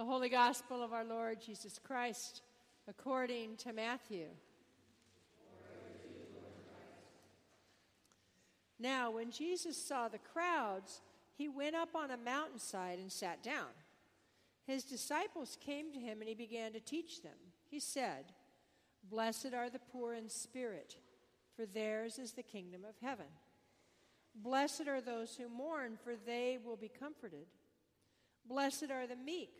The Holy Gospel of our Lord Jesus Christ according to Matthew. Now, when Jesus saw the crowds, he went up on a mountainside and sat down. His disciples came to him and he began to teach them. He said, Blessed are the poor in spirit, for theirs is the kingdom of heaven. Blessed are those who mourn, for they will be comforted. Blessed are the meek,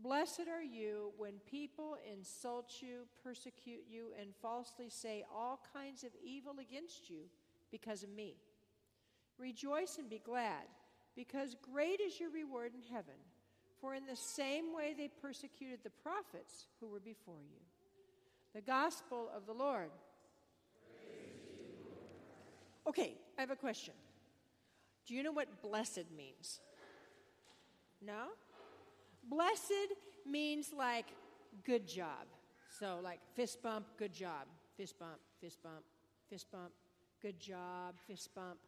Blessed are you when people insult you, persecute you, and falsely say all kinds of evil against you because of me. Rejoice and be glad, because great is your reward in heaven. For in the same way they persecuted the prophets who were before you. The gospel of the Lord. Okay, I have a question. Do you know what blessed means? No? Blessed means like good job. So, like fist bump, good job. Fist bump, fist bump, fist bump, good job, fist bump.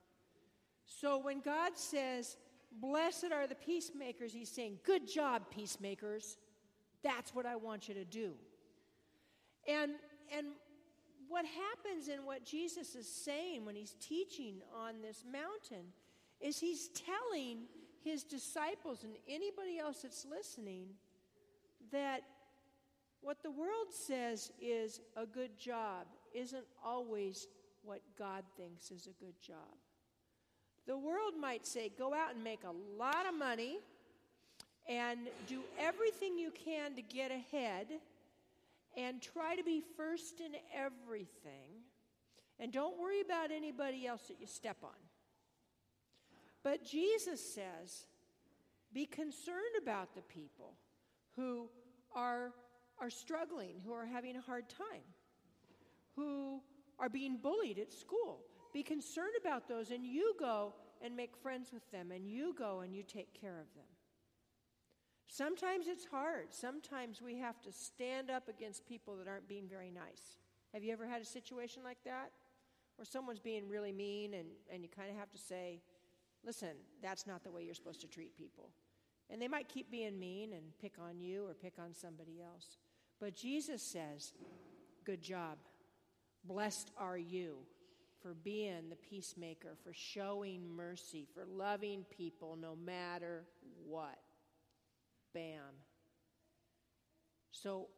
So, when God says, Blessed are the peacemakers, He's saying, Good job, peacemakers. That's what I want you to do. And, and what happens in what Jesus is saying when he's teaching on this mountain is he's telling his disciples and anybody else that's listening that what the world says is a good job isn't always what God thinks is a good job. The world might say, go out and make a lot of money and do everything you can to get ahead and try to be first in everything. And don't worry about anybody else that you step on. But Jesus says, be concerned about the people who are, are struggling, who are having a hard time, who are being bullied at school. Be concerned about those, and you go and make friends with them, and you go and you take care of them. Sometimes it's hard. Sometimes we have to stand up against people that aren't being very nice. Have you ever had a situation like that? Where someone's being really mean and, and you kind of have to say, listen, that's not the way you're supposed to treat people. And they might keep being mean and pick on you or pick on somebody else. But Jesus says, good job. Blessed are you for being the peacemaker, for showing mercy, for loving people no matter what. Bam. So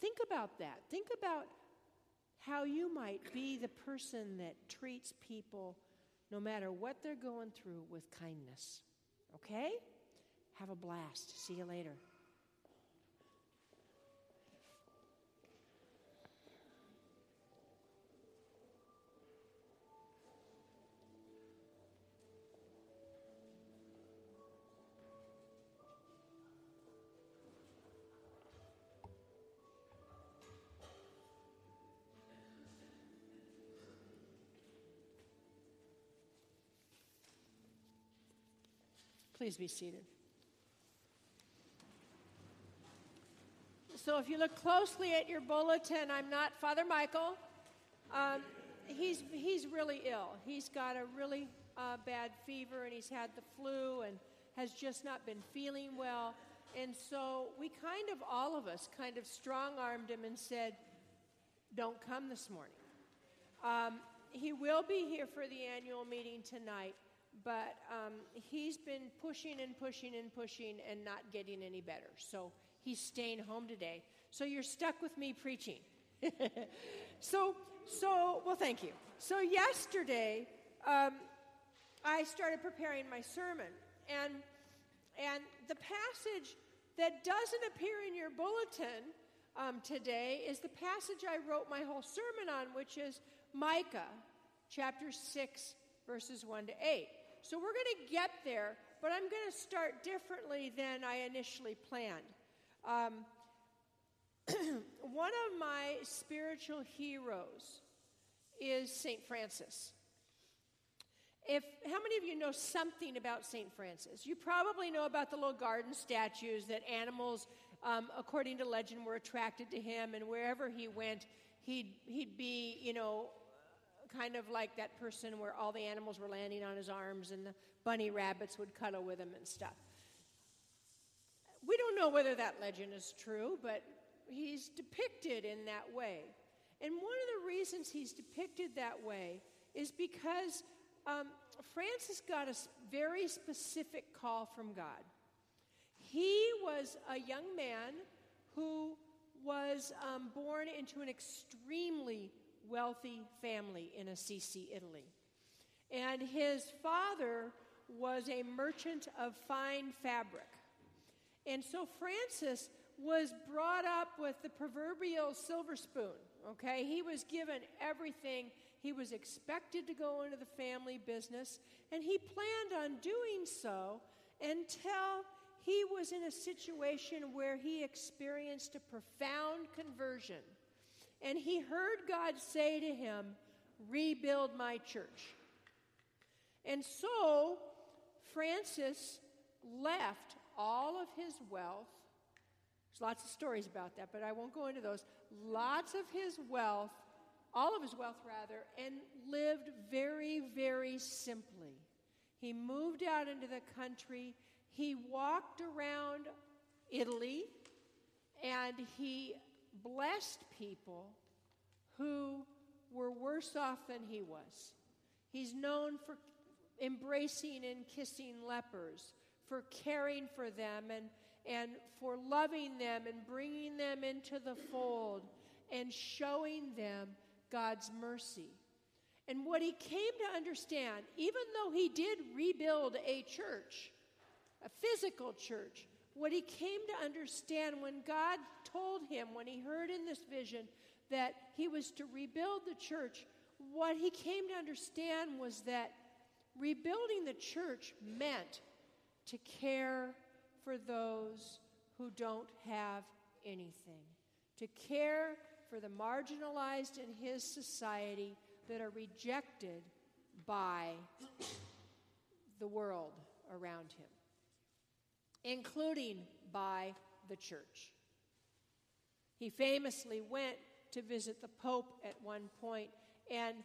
think about that. Think about how you might be the person that treats people, no matter what they're going through, with kindness. Okay? Have a blast. See you later. Please be seated. So, if you look closely at your bulletin, I'm not Father Michael. Um, he's, he's really ill. He's got a really uh, bad fever and he's had the flu and has just not been feeling well. And so, we kind of, all of us, kind of strong armed him and said, Don't come this morning. Um, he will be here for the annual meeting tonight but um, he's been pushing and pushing and pushing and not getting any better. So he's staying home today. So you're stuck with me preaching. so, so well, thank you. So yesterday, um, I started preparing my sermon, and and the passage that doesn't appear in your bulletin um, today is the passage I wrote my whole sermon on, which is Micah chapter six, verses one to eight. So we're going to get there, but I'm going to start differently than I initially planned. Um, one of my spiritual heroes is St. Francis. If how many of you know something about St. Francis? You probably know about the little garden statues that animals, um, according to legend, were attracted to him, and wherever he went, he'd he'd be, you know, kind of like that person where all the animals were landing on his arms, and the bunny rabbits would cuddle with him and stuff. We don't know whether that legend is true, but he's depicted in that way. And one of the reasons he's depicted that way is because um, Francis got a very specific call from God. He was a young man who was um, born into an extremely wealthy family in Assisi, Italy. And his father was a merchant of fine fabric. And so Francis was brought up with the proverbial silver spoon, okay? He was given everything he was expected to go into the family business, and he planned on doing so until he was in a situation where he experienced a profound conversion. And he heard God say to him, Rebuild my church. And so Francis left all of his wealth. There's lots of stories about that, but I won't go into those. Lots of his wealth all of his wealth rather, and lived very, very simply. He moved out into the country. He walked around Italy and he blessed people who were worse off than he was. He's known for embracing and kissing lepers, for caring for them and, and for loving them and bringing them into the fold and showing them God's mercy. And what he came to understand, even though he did rebuild a church, a physical church, what he came to understand when God told him, when he heard in this vision that he was to rebuild the church, what he came to understand was that rebuilding the church meant to care for those who don't have anything, to care for the marginalized in his society that are rejected by the world around him, including by the church. He famously went to visit the Pope at one point and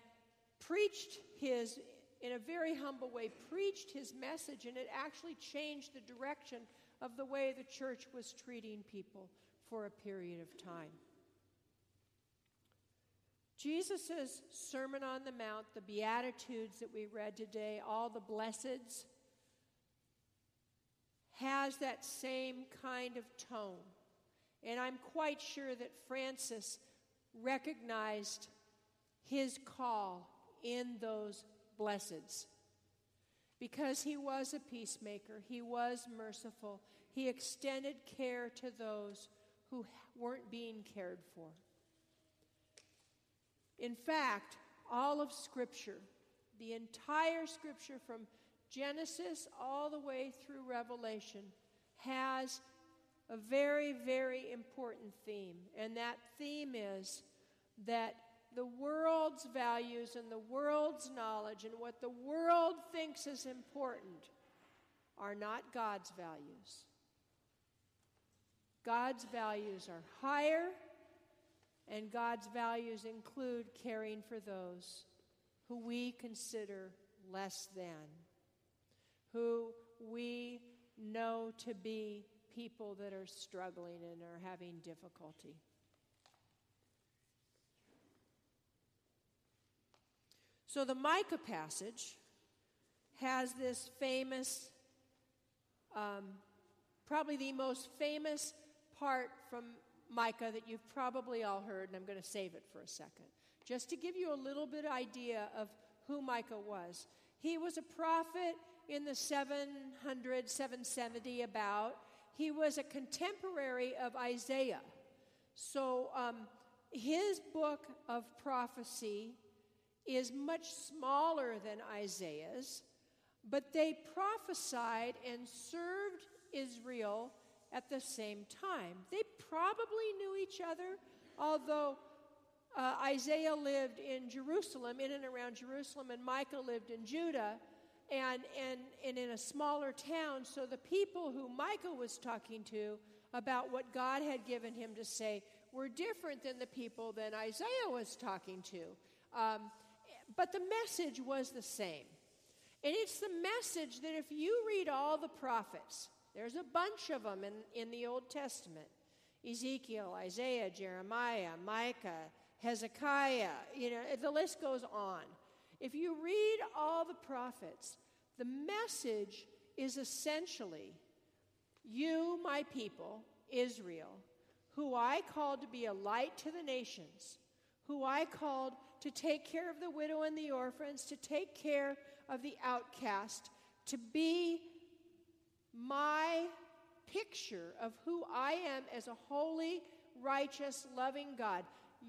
preached his, in a very humble way, preached his message, and it actually changed the direction of the way the church was treating people for a period of time. Jesus' Sermon on the Mount, the Beatitudes that we read today, all the blesseds, has that same kind of tone. And I'm quite sure that Francis recognized his call in those blesseds. Because he was a peacemaker, he was merciful, he extended care to those who weren't being cared for. In fact, all of Scripture, the entire Scripture from Genesis all the way through Revelation, has a very, very important theme. And that theme is that the world's values and the world's knowledge and what the world thinks is important are not God's values. God's values are higher and God's values include caring for those who we consider less than, who we know to be people that are struggling and are having difficulty. So the Micah passage has this famous, um, probably the most famous part from Micah that you've probably all heard, and I'm going to save it for a second. Just to give you a little bit idea of who Micah was. He was a prophet in the 700, 770 about. He was a contemporary of Isaiah. So um, his book of prophecy is much smaller than Isaiah's, but they prophesied and served Israel at the same time. They probably knew each other, although uh, Isaiah lived in Jerusalem, in and around Jerusalem, and Micah lived in Judah and, and, and in a smaller town. So the people who Micah was talking to about what God had given him to say were different than the people that Isaiah was talking to. Um, but the message was the same. And it's the message that if you read all the prophets, there's a bunch of them in, in the Old Testament Ezekiel, Isaiah, Jeremiah, Micah, Hezekiah, you know, the list goes on. If you read all the prophets, the message is essentially you, my people, Israel, who I called to be a light to the nations, who I called to take care of the widow and the orphans, to take care of the outcast, to be my picture of who I am as a holy, righteous, loving God.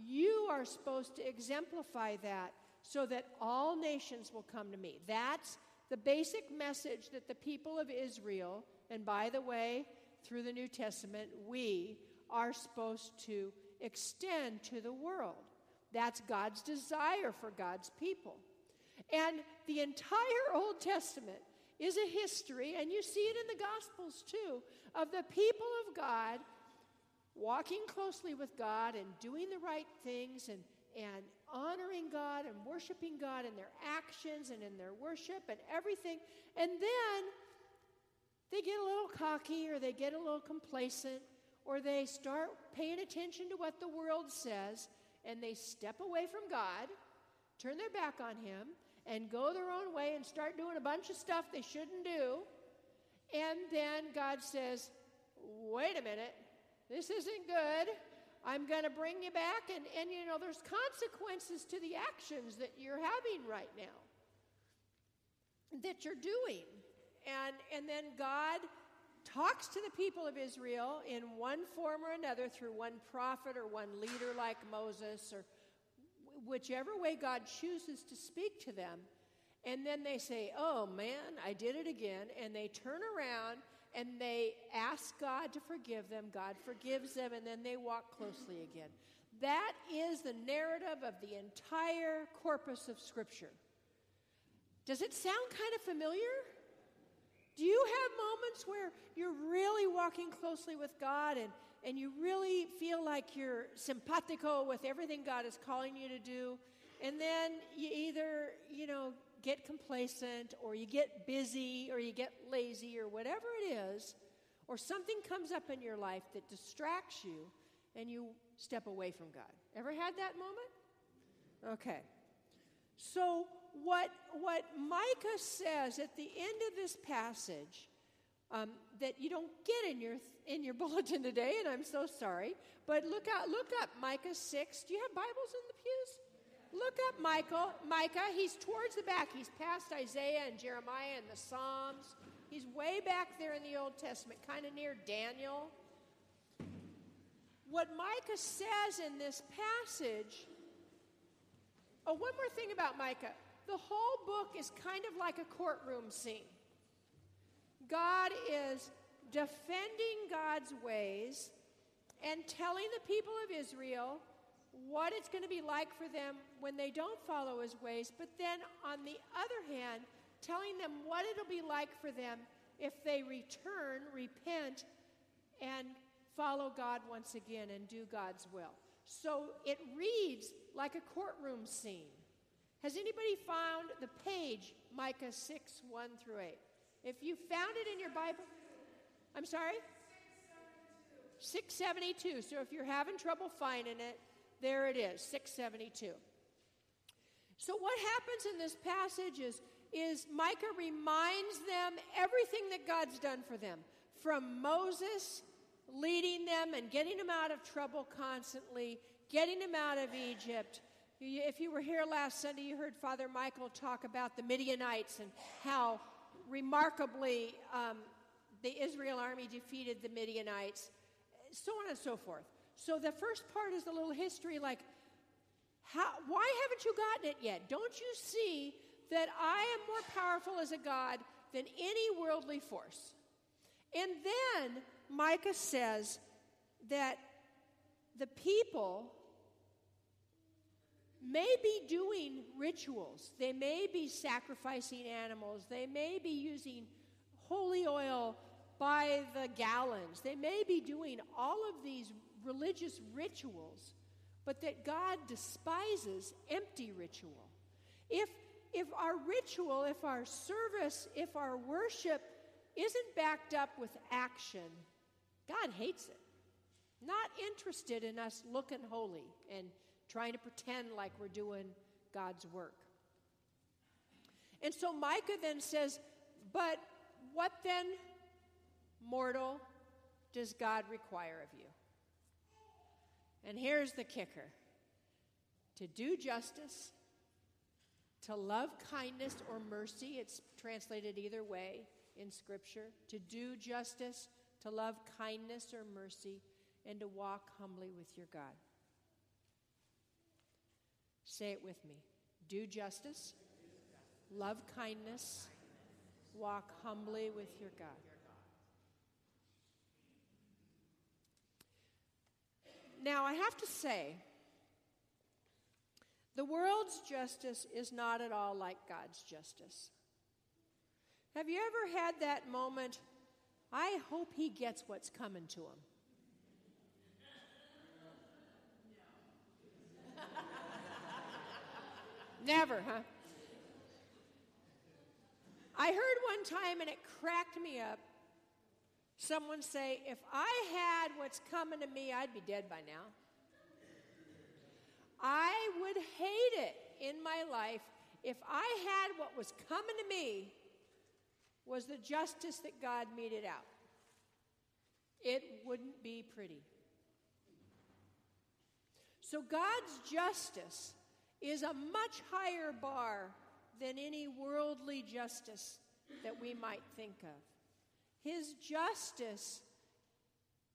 You are supposed to exemplify that so that all nations will come to me. That's the basic message that the people of Israel, and by the way, through the New Testament, we are supposed to extend to the world. That's God's desire for God's people. And the entire Old Testament is a history, and you see it in the Gospels too, of the people of God walking closely with God and doing the right things and, and honoring God and worshiping God in their actions and in their worship and everything. And then they get a little cocky or they get a little complacent or they start paying attention to what the world says and they step away from God, turn their back on Him, and go their own way and start doing a bunch of stuff they shouldn't do. And then God says, wait a minute, this isn't good. I'm going to bring you back. And, and, you know, there's consequences to the actions that you're having right now, that you're doing. And, and then God talks to the people of Israel in one form or another through one prophet or one leader like Moses or whichever way God chooses to speak to them. And then they say, Oh man, I did it again. And they turn around and they ask God to forgive them. God forgives them, and then they walk closely again. That is the narrative of the entire corpus of Scripture. Does it sound kind of familiar? Do you have moments where you're really walking closely with God and, and you really feel like you're simpatico with everything God is calling you to do? And then you either, you know, get complacent or you get busy or you get lazy or whatever it is, or something comes up in your life that distracts you and you step away from God. Ever had that moment? Okay. So, what, what Micah says at the end of this passage um, that you don't get in your, in your bulletin today, and I'm so sorry, but look, out, look up Micah 6. Do you have Bibles in the pews? Look up Michael, Micah. He's towards the back. He's past Isaiah and Jeremiah and the Psalms. He's way back there in the Old Testament, kind of near Daniel. What Micah says in this passage. Oh, one more thing about Micah. The whole book is kind of like a courtroom scene. God is defending God's ways and telling the people of Israel what it's going to be like for them when they don't follow his ways, but then on the other hand, telling them what it'll be like for them if they return, repent, and follow God once again and do God's will. So it reads like a courtroom scene. Has anybody found the page, Micah 6, 1 through 8? If you found it in your Bible, I'm sorry? 672. So if you're having trouble finding it, there it is, 672. So, what happens in this passage is, is Micah reminds them everything that God's done for them. From Moses leading them and getting them out of trouble constantly, getting them out of Egypt. If you were here last Sunday, you heard Father Michael talk about the Midianites and how remarkably um, the Israel army defeated the Midianites, so on and so forth. So the first part is a little history like, how, why haven't you gotten it yet? Don't you see that I am more powerful as a God than any worldly force? And then Micah says that the people may be doing rituals. They may be sacrificing animals. They may be using holy oil by the gallons. They may be doing all of these religious rituals, but that God despises empty ritual. If, if our ritual, if our service, if our worship isn't backed up with action, God hates it. Not interested in us looking holy and trying to pretend like we're doing God's work. And so Micah then says, But what then, mortal, does God require of you? And here's the kicker to do justice, to love kindness or mercy, it's translated either way in Scripture, to do justice, to love kindness or mercy, and to walk humbly with your God. Say it with me. Do justice, love kindness, walk humbly with your God. Now, I have to say, the world's justice is not at all like God's justice. Have you ever had that moment? I hope he gets what's coming to him. Never, huh? I heard one time, and it cracked me up. Someone say, If I had what's coming to me, I'd be dead by now. I would hate it in my life if I had what was coming to me was the justice that God meted out. It wouldn't be pretty. So God's justice is a much higher bar than any worldly justice that we might think of. His justice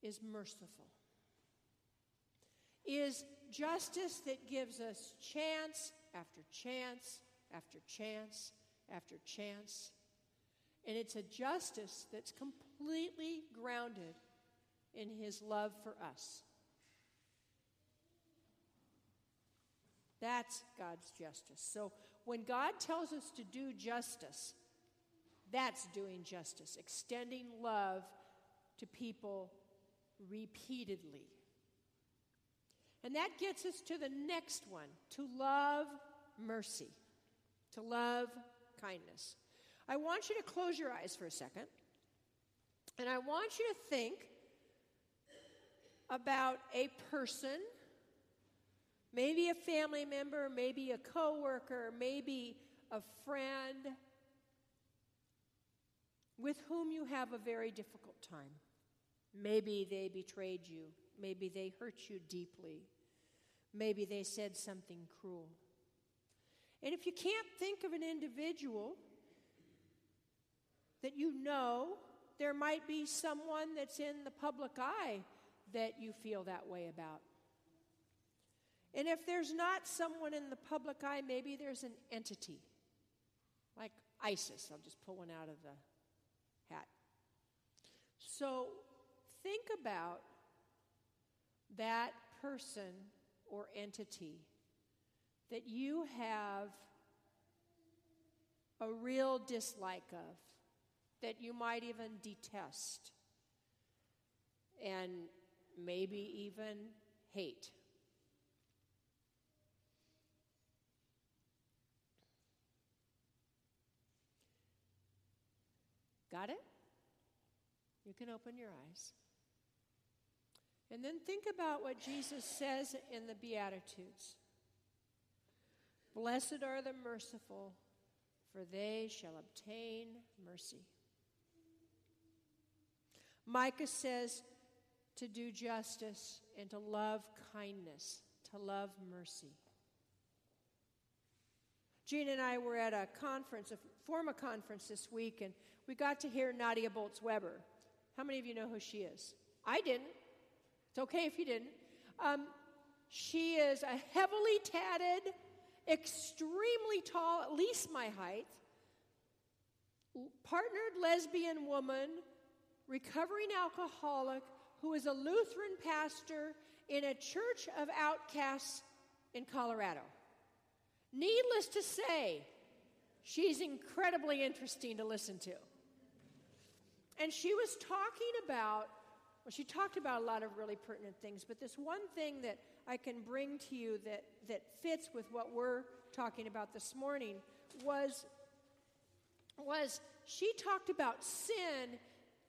is merciful, is justice that gives us chance after chance after chance after chance. And it's a justice that's completely grounded in his love for us. That's God's justice. So when God tells us to do justice, that's doing justice, extending love to people repeatedly. And that gets us to the next one to love mercy, to love kindness. I want you to close your eyes for a second, and I want you to think about a person Maybe a family member, maybe a coworker, maybe a friend with whom you have a very difficult time. Maybe they betrayed you. Maybe they hurt you deeply. Maybe they said something cruel. And if you can't think of an individual that you know, there might be someone that's in the public eye that you feel that way about. And if there's not someone in the public eye, maybe there's an entity, like ISIS. I'll just pull one out of the. So think about that person or entity that you have a real dislike of, that you might even detest, and maybe even hate. Got it? You can open your eyes. And then think about what Jesus says in the Beatitudes Blessed are the merciful, for they shall obtain mercy. Micah says to do justice and to love kindness, to love mercy. Gene and I were at a conference, a former conference this week, and we got to hear Nadia Bolz Weber. How many of you know who she is? I didn't. It's okay if you didn't. Um, she is a heavily tatted, extremely tall, at least my height, partnered lesbian woman recovering alcoholic who is a Lutheran pastor in a church of outcasts in Colorado. Needless to say, she's incredibly interesting to listen to. And she was talking about, well, she talked about a lot of really pertinent things, but this one thing that I can bring to you that, that fits with what we're talking about this morning was, was she talked about sin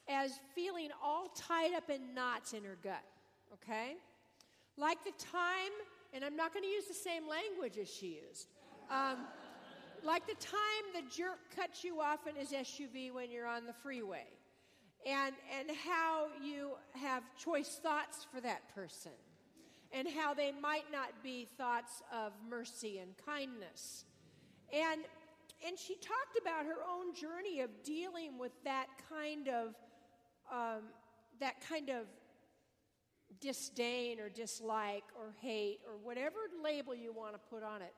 as feeling all tied up in knots in her gut, okay? Like the time, and I'm not going to use the same language as she used. Um, like the time the jerk cuts you off in his SUV when you're on the freeway, and, and how you have choice thoughts for that person, and how they might not be thoughts of mercy and kindness. And, and she talked about her own journey of dealing with that kind of um, that kind of disdain or dislike or hate or whatever label you want to put on it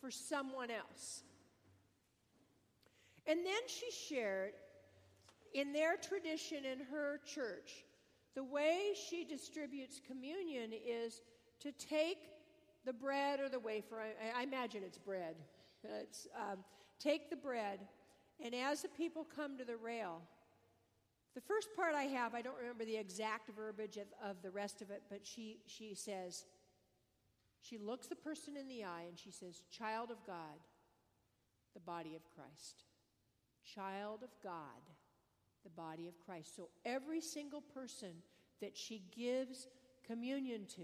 for someone else. And then she shared in their tradition in her church, the way she distributes communion is to take the bread or the wafer. I, I imagine it's bread. It's, um, take the bread, and as the people come to the rail, the first part I have, I don't remember the exact verbiage of, of the rest of it, but she, she says, she looks the person in the eye and she says, Child of God, the body of Christ. Child of God, the body of Christ. So every single person that she gives communion to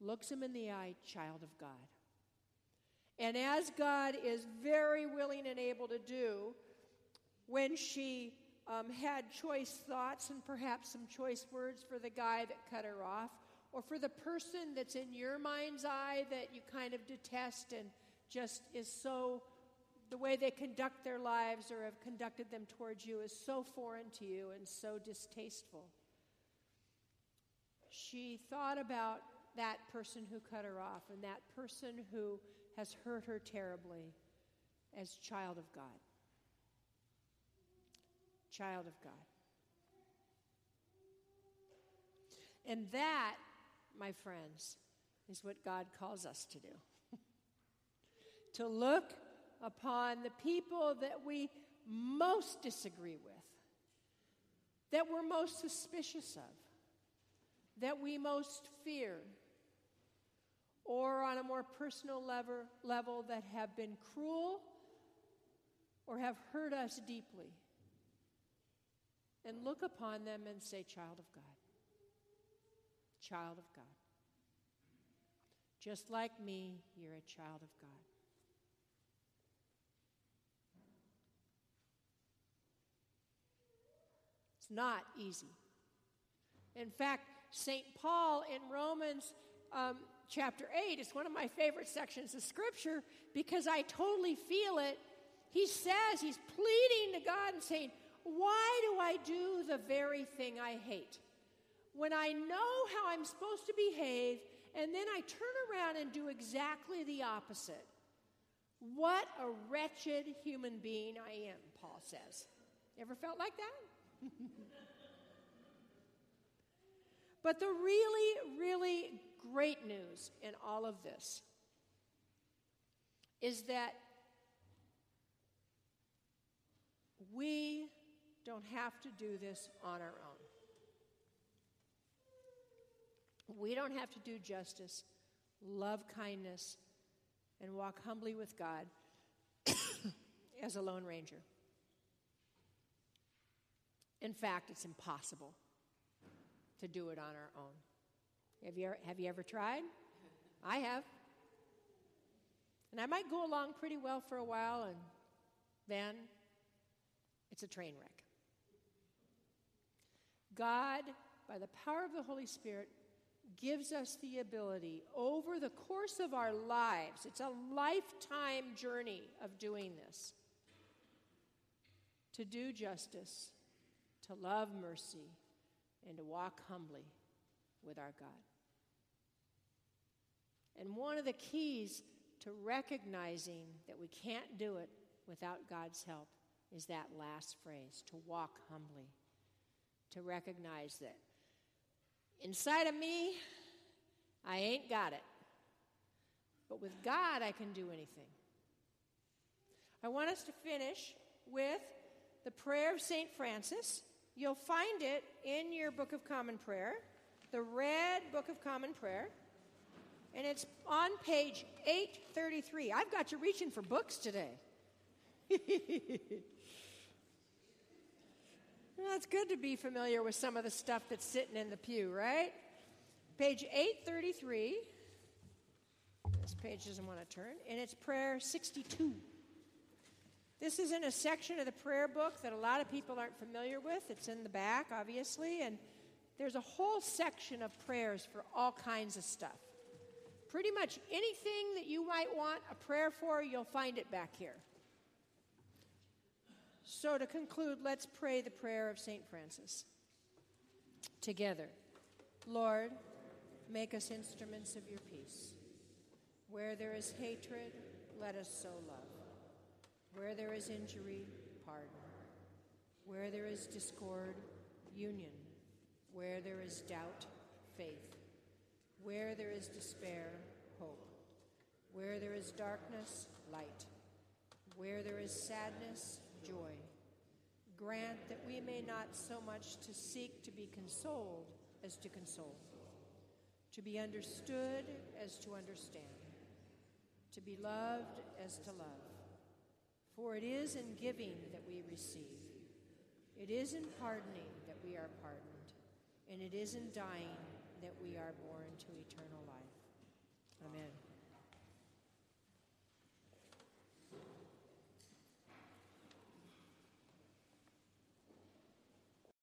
looks him in the eye, child of God. And as God is very willing and able to do, when she um, had choice thoughts and perhaps some choice words for the guy that cut her off, or for the person that's in your mind's eye that you kind of detest and just is so, the way they conduct their lives or have conducted them towards you is so foreign to you and so distasteful. She thought about that person who cut her off and that person who has hurt her terribly as child of God child of God. And that, my friends, is what God calls us to do. to look upon the people that we most disagree with, that we're most suspicious of, that we most fear, or on a more personal level, level that have been cruel or have hurt us deeply and look upon them and say, Child of God. Child of God. Just like me, you're a child of God. Not easy. In fact, St. Paul in Romans um, chapter 8 is one of my favorite sections of Scripture because I totally feel it. He says, he's pleading to God and saying, why do I do the very thing I hate? When I know how I'm supposed to behave, and then I turn around and do exactly the opposite. What a wretched human being I am, Paul says. Ever felt like that? but the really, really great news in all of this is that we don't have to do this on our own. We don't have to do justice, love kindness, and walk humbly with God as a Lone Ranger. In fact, it's impossible to do it on our own. Have you, ever, have you ever tried? I have. And I might go along pretty well for a while, and then it's a train wreck. God, by the power of the Holy Spirit, gives us the ability over the course of our lives, it's a lifetime journey of doing this, to do justice, to love mercy, and to walk humbly with our God. And one of the keys to recognizing that we can't do it without God's help is that last phrase to walk humbly to recognize that inside of me, I ain't got it. But with God, I can do anything. I want us to finish with the prayer of St. Francis. You'll find it in your Book of Common Prayer, the red Book of Common Prayer. And it's on page 833. I've got you reaching for books today. well, it's good to be familiar with some of the stuff that's sitting in the pew, right? Page 833. This page doesn't want to turn. And it's prayer 62. This is in a section of the prayer book that a lot of people aren't familiar with. It's in the back, obviously, and there's a whole section of prayers for all kinds of stuff. Pretty much anything that you might want a prayer for, you'll find it back here. So, to conclude, let's pray the prayer of St. Francis together. Lord, make us instruments of your peace. Where there is hatred, let us sow love. Is injury, pardon. Where there is discord, union. Where there is doubt, faith. Where there is despair, hope. Where there is darkness, light. Where there is sadness, joy. Grant that we may not so much to seek to be consoled as to console, to be understood as to understand, to be loved as to love. For it is in giving that we receive, it is in pardoning that we are pardoned, and it is in dying that we are born to eternal life. Amen.